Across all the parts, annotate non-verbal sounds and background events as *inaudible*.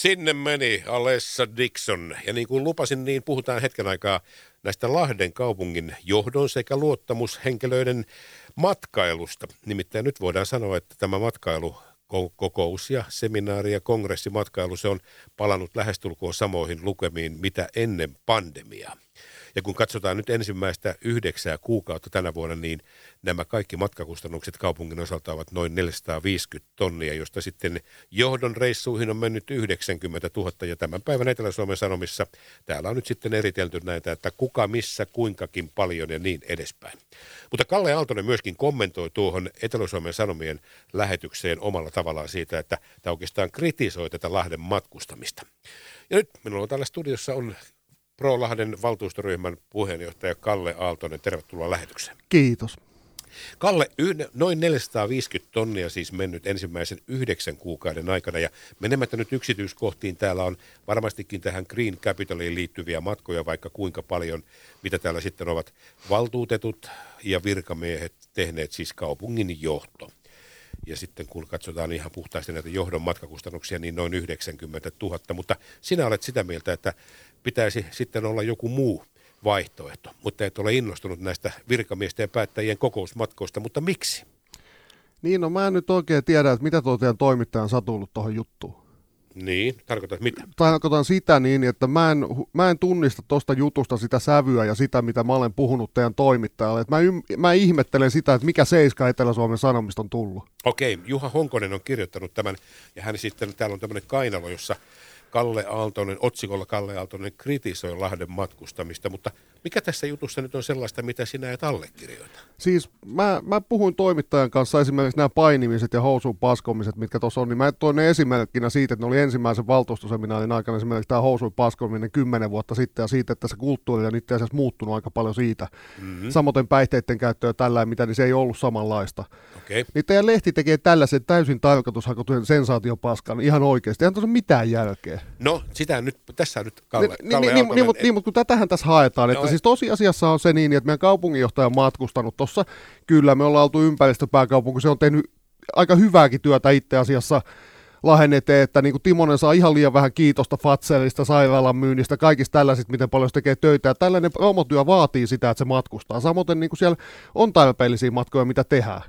Sinne meni Alessa Dixon. Ja niin kuin lupasin, niin puhutaan hetken aikaa näistä Lahden kaupungin johdon sekä luottamushenkilöiden matkailusta. Nimittäin nyt voidaan sanoa, että tämä matkailu kokous ja seminaari ja kongressimatkailu, se on palannut lähestulkoon samoihin lukemiin mitä ennen pandemiaa. Ja kun katsotaan nyt ensimmäistä yhdeksää kuukautta tänä vuonna, niin nämä kaikki matkakustannukset kaupungin osalta ovat noin 450 tonnia, josta sitten johdon reissuihin on mennyt 90 000 ja tämän päivän Etelä-Suomen Sanomissa täällä on nyt sitten eritelty näitä, että kuka missä kuinkakin paljon ja niin edespäin. Mutta Kalle Aaltonen myöskin kommentoi tuohon Etelä-Suomen Sanomien lähetykseen omalla tavallaan siitä, että tämä oikeastaan kritisoi tätä Lahden matkustamista. Ja nyt minulla on täällä studiossa on Pro-Lahden valtuustoryhmän puheenjohtaja Kalle Aaltonen. Tervetuloa lähetykseen. Kiitos. Kalle, noin 450 tonnia siis mennyt ensimmäisen yhdeksän kuukauden aikana ja menemättä nyt yksityiskohtiin, täällä on varmastikin tähän Green Capitaliin liittyviä matkoja vaikka kuinka paljon, mitä täällä sitten ovat valtuutetut ja virkamiehet tehneet siis kaupungin johto. Ja sitten kun katsotaan ihan puhtaasti näitä johdon matkakustannuksia, niin noin 90 000. Mutta sinä olet sitä mieltä, että pitäisi sitten olla joku muu vaihtoehto, mutta et ole innostunut näistä virkamiesten ja päättäjien kokousmatkoista, mutta miksi? Niin, no mä en nyt oikein tiedä, että mitä tuo teidän toimittajan satullut tuohon juttuun. Niin, tarkoitat mitä? Tarkoitan sitä niin, että mä en, mä en tunnista tuosta jutusta sitä sävyä ja sitä, mitä mä olen puhunut teidän toimittajalle. Että mä, ym, mä ihmettelen sitä, että mikä Seiska Etelä-Suomen Sanomista on tullut. Okei, Juha Honkonen on kirjoittanut tämän, ja hän sitten, täällä on tämmöinen kainalo, jossa Kalle Aaltonen, otsikolla Kalle Aaltonen kritisoi Lahden matkustamista, mutta mikä tässä jutussa nyt on sellaista, mitä sinä et allekirjoita? Siis mä, mä puhuin toimittajan kanssa esimerkiksi nämä painimiset ja housuun paskomiset, mitkä tuossa on, niin mä toin ne esimerkkinä siitä, että ne oli ensimmäisen valtuustoseminaarin aikana esimerkiksi tämä housuun paskominen kymmenen vuotta sitten ja siitä, että se kulttuuri on itse asiassa muuttunut aika paljon siitä. Mm-hmm. Samoin päihteiden käyttö ja tällä mitä, niin se ei ollut samanlaista. Okay. Niin teidän lehti tekee tällaisen täysin tarkoitushakutuen sensaatiopaskan ihan oikeasti. Eihän tuossa mitään jälkeä. No, sitä nyt, tässä nyt Kalle, niin, Kalle niin, niin, niin, mutta, niin, mutta kun tätähän tässä haetaan, että no, siis tosiasiassa on se niin, että meidän kaupunginjohtaja on matkustanut tuossa, kyllä me ollaan oltu ympäristöpääkaupunki, se on tehnyt aika hyvääkin työtä itse asiassa Lahen eteen, että niin kuin Timonen saa ihan liian vähän kiitosta Fatselista, sairaalan myynnistä, kaikista tällaisista, miten paljon se tekee töitä. Ja tällainen promotyö vaatii sitä, että se matkustaa. Samoin niin kuin siellä on tarpeellisia matkoja, mitä tehdään.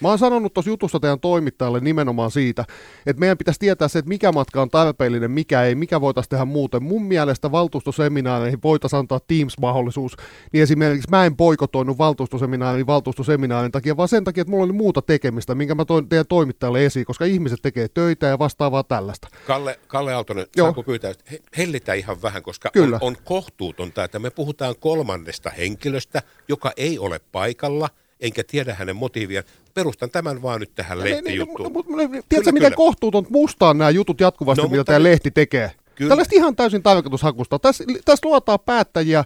Mä oon sanonut tuossa jutussa teidän toimittajalle nimenomaan siitä, että meidän pitäisi tietää se, että mikä matka on tarpeellinen, mikä ei, mikä voitaisiin tehdä muuten. Mun mielestä valtuustoseminaareihin voitaisiin antaa Teams-mahdollisuus, niin esimerkiksi mä en poikotoinut valtuustoseminaarin valtuustoseminaarin takia, vaan sen takia, että mulla oli muuta tekemistä, minkä mä toin teidän toimittajalle esiin, koska ihmiset tekee töitä ja vastaavaa tällaista. Kalle, Kalle Aaltonen, Joo. saanko pyytää, hellitä ihan vähän, koska Kyllä. On, on kohtuutonta, että me puhutaan kolmannesta henkilöstä, joka ei ole paikalla – enkä tiedä hänen motiivia. Perustan tämän vaan nyt tähän niin, niin. Niin, niin, tiedätkö, miten kohtuuton mustaa nämä jutut jatkuvasti, no, mitä tämä lehti tekee? Kyllä. Tällaista ihan täysin tarkoitushakusta. Tässä, tässä luotaan päättäjiä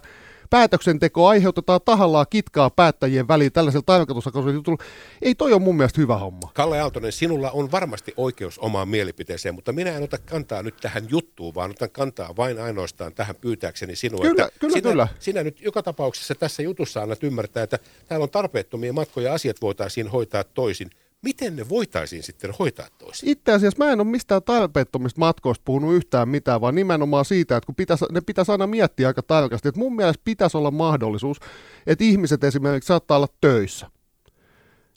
päätöksenteko aiheutetaan tahallaan kitkaa päättäjien väliin tällaisella tarkoitushakuisella jutulla. Ei toi ole mun mielestä hyvä homma. Kalle Aaltonen, sinulla on varmasti oikeus omaan mielipiteeseen, mutta minä en ota kantaa nyt tähän juttuun, vaan otan kantaa vain ainoastaan tähän pyytääkseni sinua. Kyllä, että kyllä, sinä, kyllä. Sinä nyt joka tapauksessa tässä jutussa annat ymmärtää, että täällä on tarpeettomia matkoja, asiat voitaisiin hoitaa toisin miten ne voitaisiin sitten hoitaa toisin? Itse asiassa mä en ole mistään tarpeettomista matkoista puhunut yhtään mitään, vaan nimenomaan siitä, että kun pitäisi, ne pitäisi aina miettiä aika tarkasti, että mun mielestä pitäisi olla mahdollisuus, että ihmiset esimerkiksi saattaa olla töissä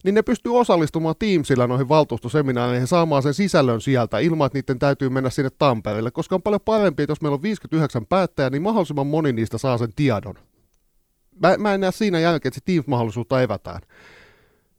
niin ne pystyy osallistumaan Teamsilla noihin valtuustoseminaareihin saamaan sen sisällön sieltä ilman, että niiden täytyy mennä sinne Tampereelle, koska on paljon parempi, että jos meillä on 59 päättäjää, niin mahdollisimman moni niistä saa sen tiedon. Mä, mä en näe siinä jälkeen, että se Teams-mahdollisuutta evätään.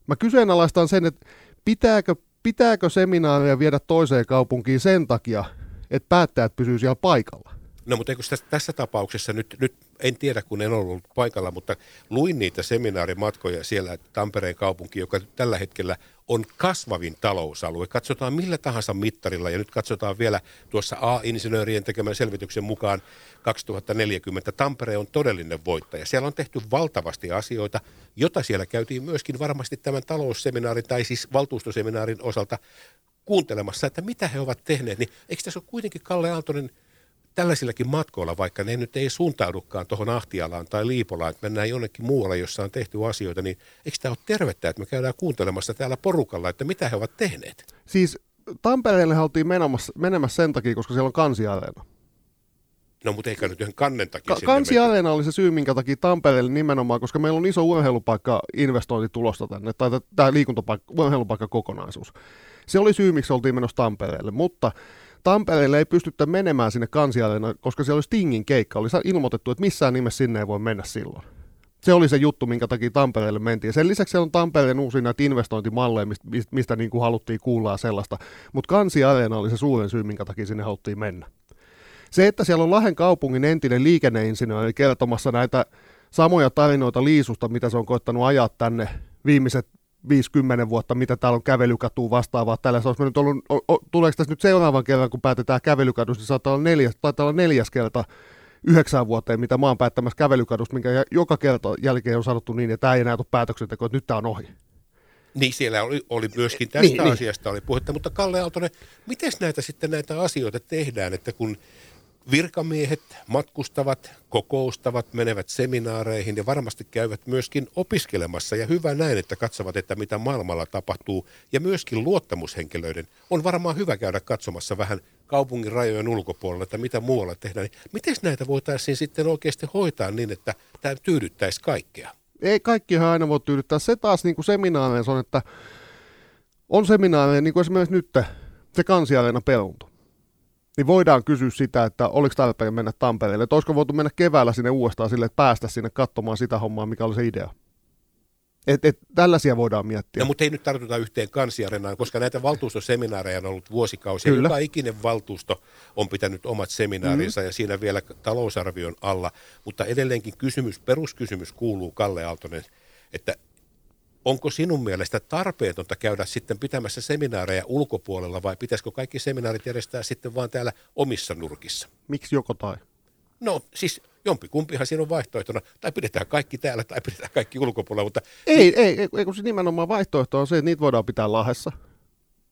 Mä kyseenalaistan sen, että pitääkö, pitääkö seminaaria viedä toiseen kaupunkiin sen takia, että päättäjät pysyy siellä paikalla. No mutta eikö tässä, tässä tapauksessa nyt, nyt, en tiedä kun en ollut paikalla, mutta luin niitä seminaarimatkoja siellä Tampereen kaupunki, joka tällä hetkellä on kasvavin talousalue. Katsotaan millä tahansa mittarilla ja nyt katsotaan vielä tuossa A-insinöörien tekemän selvityksen mukaan 2040 Tampere on todellinen voittaja. Siellä on tehty valtavasti asioita, jota siellä käytiin myöskin varmasti tämän talousseminaarin tai siis valtuustoseminaarin osalta kuuntelemassa, että mitä he ovat tehneet. Niin eikö tässä ole kuitenkin Kalle Aaltonen – tällaisillakin matkoilla, vaikka ne nyt ei suuntaudukaan tuohon Ahtialaan tai Liipolaan, että mennään jonnekin muualle, jossa on tehty asioita, niin eikö tämä ole tervettä, että me käydään kuuntelemassa täällä porukalla, että mitä he ovat tehneet? Siis Tampereelle oltiin menemässä, menemässä sen takia, koska siellä on kansiareena. No mutta eikä nyt yhden kannen takia Ka- Kansiareena oli se syy, minkä takia Tampereelle nimenomaan, koska meillä on iso urheilupaikka investointi tulosta tänne, tai tämä liikuntapaikka, urheilupaikka kokonaisuus. Se oli syy, miksi oltiin menossa Tampereelle, mutta Tampereelle ei pystyttä menemään sinne kansiareena, koska siellä oli Stingin keikka. Oli ilmoitettu, että missään nimessä sinne ei voi mennä silloin. Se oli se juttu, minkä takia Tampereelle mentiin. Ja sen lisäksi on Tampereen uusi näitä investointimalleja, mistä, mistä niin kuin haluttiin kuulla sellaista. Mutta kansiareena oli se suurin syy, minkä takia sinne haluttiin mennä. Se, että siellä on Lahden kaupungin entinen liikenneinsinööri kertomassa näitä samoja tarinoita liisusta, mitä se on koittanut ajaa tänne viimeiset 50 vuotta, mitä täällä on kävelykatua vastaavaa. Tällä se olisi nyt ollut, o, o, tuleeko tässä nyt seuraavan kerran, kun päätetään kävelykadusta, niin saattaa olla neljäs, taitaa olla neljäs kerta yhdeksän vuoteen, mitä mä oon päättämässä kävelykadusta, minkä joka kerta jälkeen on sanottu niin, että tämä ei enää tule päätöksenteko, että nyt tämä on ohi. Niin, siellä oli, oli myöskin tästä niin, niin. asiasta niin. oli puhetta, mutta Kalle Aaltonen, miten näitä sitten näitä asioita tehdään, että kun Virkamiehet matkustavat, kokoustavat, menevät seminaareihin ja varmasti käyvät myöskin opiskelemassa. Ja hyvä näin, että katsovat, että mitä maailmalla tapahtuu. Ja myöskin luottamushenkilöiden on varmaan hyvä käydä katsomassa vähän kaupungin rajojen ulkopuolella, että mitä muualla tehdään. Niin miten näitä voitaisiin sitten oikeasti hoitaa niin, että tämä tyydyttäisi kaikkea? Ei kaikkihan aina voi tyydyttää. Se taas niin kuin seminaareissa on, että on seminaareja, niin kuin esimerkiksi nyt se kansiareena peruntu niin voidaan kysyä sitä, että oliko tarpeen mennä Tampereelle, että olisiko voitu mennä keväällä sinne uudestaan sille, että päästä sinne katsomaan sitä hommaa, mikä oli se idea. Et, et, tällaisia voidaan miettiä. No, mutta ei nyt tartuta yhteen kansiarenaan, koska näitä valtuustoseminaareja on ollut vuosikausia. Kyllä. Joka ikinen valtuusto on pitänyt omat seminaarinsa mm. ja siinä vielä talousarvion alla. Mutta edelleenkin kysymys, peruskysymys kuuluu Kalle Aaltonen, että onko sinun mielestä tarpeetonta käydä sitten pitämässä seminaareja ulkopuolella vai pitäisikö kaikki seminaarit järjestää sitten vaan täällä omissa nurkissa? Miksi joko tai? No siis jompikumpihan siinä on vaihtoehtona. Tai pidetään kaikki täällä tai pidetään kaikki ulkopuolella. Mutta... Ei, niin... ei, ei, ei, kun se nimenomaan vaihtoehto on se, että niitä voidaan pitää lahessa.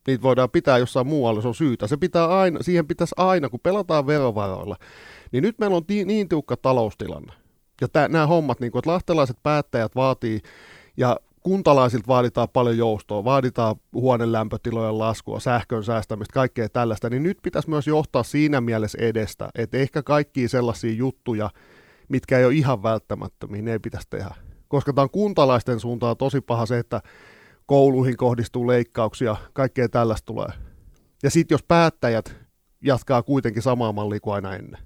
Niitä voidaan pitää jossain muualla, se on syytä. Se pitää aina, siihen pitäisi aina, kun pelataan verovaroilla. Niin nyt meillä on ti- niin tiukka taloustilanne. Ja tää, nämä hommat, niin kuin, että lahtelaiset päättäjät vaatii, ja kuntalaisilta vaaditaan paljon joustoa, vaaditaan huoneen lämpötilojen laskua, sähkön säästämistä, kaikkea tällaista, niin nyt pitäisi myös johtaa siinä mielessä edestä, että ehkä kaikkia sellaisia juttuja, mitkä ei ole ihan välttämättömiä, ne ei pitäisi tehdä. Koska tämä on kuntalaisten suuntaan tosi paha se, että kouluihin kohdistuu leikkauksia, kaikkea tällaista tulee. Ja sitten jos päättäjät jatkaa kuitenkin samaa mallia kuin aina ennen.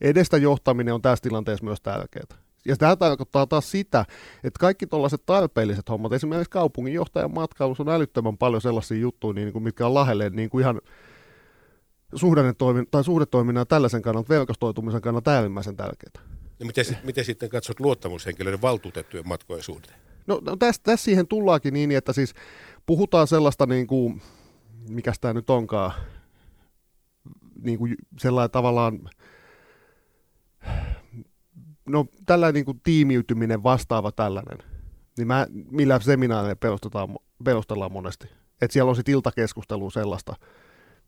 Edestä johtaminen on tässä tilanteessa myös tärkeää. Ja tämä tarkoittaa taas sitä, että kaikki tällaiset tarpeelliset hommat, esimerkiksi kaupunginjohtajan matkailussa on älyttömän paljon sellaisia juttuja, niin kuin, mitkä on lähelle niin kuin ihan tai suhdetoiminnan tällaisen kannalta, verkostoitumisen kannalta äärimmäisen tärkeää. Ja miten, miten sitten katsot luottamushenkilöiden valtuutettujen matkojen suhteen? No, no tässä, tässä siihen tullaakin niin, että siis puhutaan sellaista, niin kuin, mikä tämä nyt onkaan, niin kuin sellainen tavallaan no tällainen niin kuin tiimiytyminen vastaava tällainen, niin mä, millä seminaareilla perustetaan, perustellaan monesti. Että siellä on sitten iltakeskustelu sellaista.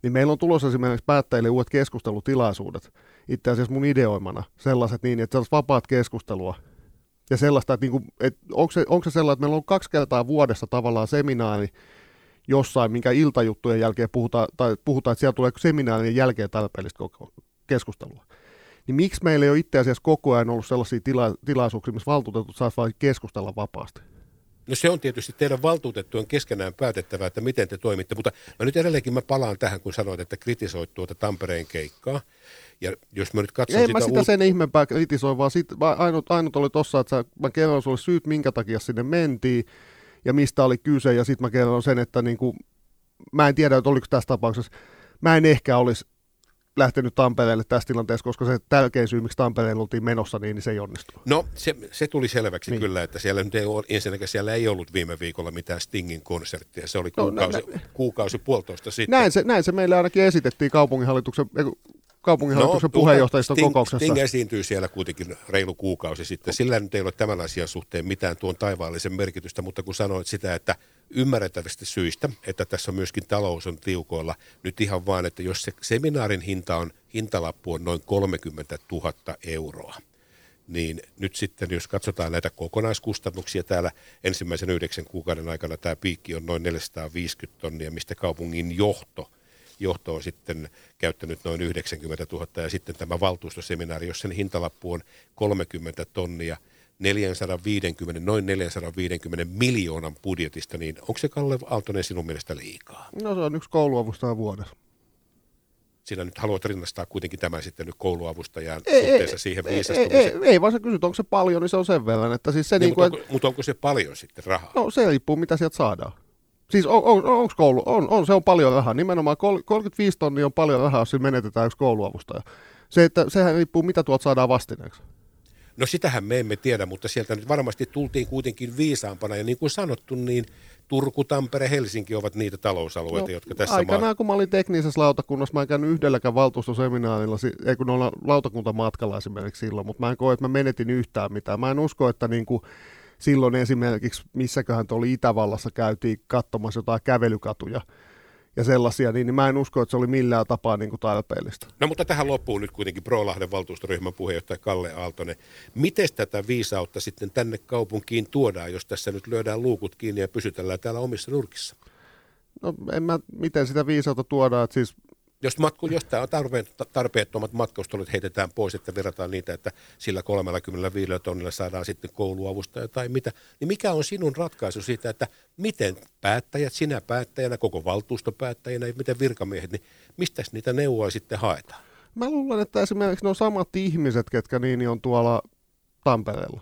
Niin meillä on tulossa esimerkiksi päättäjille uudet keskustelutilaisuudet, itse asiassa mun ideoimana, sellaiset niin, että sellaista vapaat keskustelua. Ja sellaista, että, niin kuin, että onko, se, onko se sellainen, että meillä on kaksi kertaa vuodessa tavallaan seminaari, jossain, minkä iltajuttujen jälkeen puhutaan, tai puhutaan, että siellä tulee seminaarin jälkeen tarpeellista keskustelua niin miksi meillä ei ole itse asiassa koko ajan ollut sellaisia tila- tilaisuuksia, missä valtuutetut saavat vain keskustella vapaasti? No se on tietysti teidän valtuutettujen keskenään päätettävää, että miten te toimitte, mutta mä nyt edelleenkin mä palaan tähän, kun sanoit, että kritisoit tuota Tampereen keikkaa. Ja jos mä nyt katson Ei sitä... mä sitä sen ihmeempää kritisoi, vaan sit, ainut, ainut oli tossa, että mä kerron sulle syyt, minkä takia sinne mentiin ja mistä oli kyse, ja sitten mä kerron sen, että niinku, mä en tiedä, että oliko tässä tapauksessa, mä en ehkä olisi lähtenyt Tampereelle tässä tilanteessa, koska se tärkein syy, miksi Tampereelle oltiin menossa, niin, niin se ei onnistunut. No se, se tuli selväksi niin. kyllä, että siellä nyt ei ole, ensinnäkin siellä ei ollut viime viikolla mitään Stingin konserttia. Se oli kuukausi, no, nä, kuukausi puolitoista sitten. Näin se, näin se meille ainakin esitettiin kaupunginhallituksen, kaupunginhallituksen no, puheenjohtajiston Sting, kokouksessa. Sting esiintyy siellä kuitenkin reilu kuukausi sitten. Sillä nyt ei ole tämän asian suhteen mitään tuon taivaallisen merkitystä, mutta kun sanoit sitä, että ymmärrettävistä syistä, että tässä myöskin talous on tiukoilla, nyt ihan vaan, että jos se seminaarin hinta on, hintalappu on noin 30 000 euroa, niin nyt sitten, jos katsotaan näitä kokonaiskustannuksia täällä ensimmäisen yhdeksän kuukauden aikana, tämä piikki on noin 450 tonnia, mistä kaupungin johto, johto on sitten käyttänyt noin 90 000, ja sitten tämä valtuustoseminaari, jos sen hintalappu on 30 tonnia, 450, noin 450 miljoonan budjetista, niin onko se Kalle Aaltonen sinun mielestä liikaa? No se on yksi kouluavustaja vuodessa sinä nyt haluat rinnastaa kuitenkin tämän sitten nyt kouluavustajaan ei, suhteessa ei, siihen viisastumiseen. Ei, ei, ei, vaan sä kysyt, onko se paljon, niin se on sen verran. Että siis se niin, niin kuin, mutta, onko, et... mutta onko se paljon sitten rahaa? No se riippuu, mitä sieltä saadaan. Siis on, on, onko koulu? On, on, se on paljon rahaa. Nimenomaan 35 tonnia on paljon rahaa, jos menetetään yksi kouluavustaja. Se, että, sehän riippuu, mitä tuolta saadaan vastineeksi. No sitähän me emme tiedä, mutta sieltä nyt varmasti tultiin kuitenkin viisaampana. Ja niin kuin sanottu, niin Turku, Tampere, Helsinki ovat niitä talousalueita, no, jotka tässä Aikanaan, maa... kun mä olin teknisessä lautakunnassa, mä en käynyt yhdelläkään valtuustoseminaarilla, ei kun olla lautakuntamatkalla esimerkiksi silloin, mutta mä en koe, että mä menetin yhtään mitään. Mä en usko, että niin kuin silloin esimerkiksi, missäköhän oli Itävallassa, käytiin katsomassa jotain kävelykatuja, ja sellaisia, niin, niin mä en usko, että se oli millään tapaa niin kuin tarpeellista. No mutta tähän loppuu nyt kuitenkin Pro-Lahden valtuustoryhmän puheenjohtaja Kalle Aaltonen. Miten tätä viisautta sitten tänne kaupunkiin tuodaan, jos tässä nyt lyödään luukut kiinni ja pysytellään täällä omissa nurkissa? No en mä, miten sitä viisautta tuodaan, että siis jos, matku, jos tämä on tarpeettomat matkustelut heitetään pois, että verrataan niitä, että sillä 35 tonnilla saadaan sitten kouluavustaja tai mitä, niin mikä on sinun ratkaisu siitä, että miten päättäjät, sinä päättäjänä, koko valtuustopäättäjänä ja miten virkamiehet, niin mistä niitä neuvoja sitten haetaan? Mä luulen, että esimerkiksi ne on samat ihmiset, ketkä niin on tuolla Tampereella.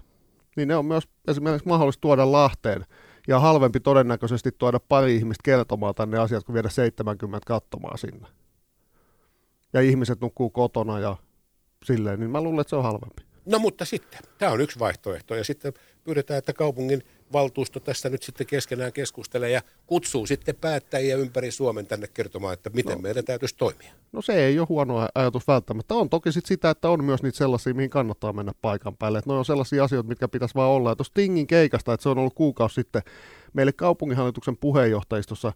Niin ne on myös esimerkiksi mahdollista tuoda Lahteen ja halvempi todennäköisesti tuoda pari ihmistä kertomaan tänne asiat, kun viedä 70 katsomaan sinne ja ihmiset nukkuu kotona ja silleen, niin mä luulen, että se on halvempi. No mutta sitten, tämä on yksi vaihtoehto ja sitten pyydetään, että kaupungin valtuusto tässä nyt sitten keskenään keskustelee ja kutsuu sitten päättäjiä ympäri Suomen tänne kertomaan, että miten no, meidän täytyisi toimia. No se ei ole huono ajatus välttämättä. On toki sit sitä, että on myös niitä sellaisia, mihin kannattaa mennä paikan päälle. Että ne on sellaisia asioita, mitkä pitäisi vaan olla. Ja tuossa Tingin keikasta, että se on ollut kuukausi sitten meille kaupunginhallituksen puheenjohtajistossa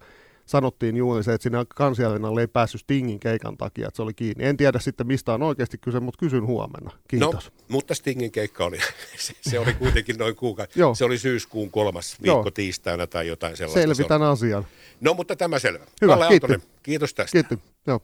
sanottiin juuri se, että siinä kansiarinalle ei päässyt Stingin keikan takia, että se oli kiinni. En tiedä sitten mistä on oikeasti kyse, mutta kysyn huomenna. Kiitos. No, mutta Stingin keikka oli, *laughs* se, se oli kuitenkin noin kuukausi. *laughs* se oli syyskuun kolmas viikko Joo. tiistaina tai jotain sellaista. Selvitän asian. No, mutta tämä selvä. Hyvä, Kalle kiitos. kiitos tästä. Kiitos. Joo.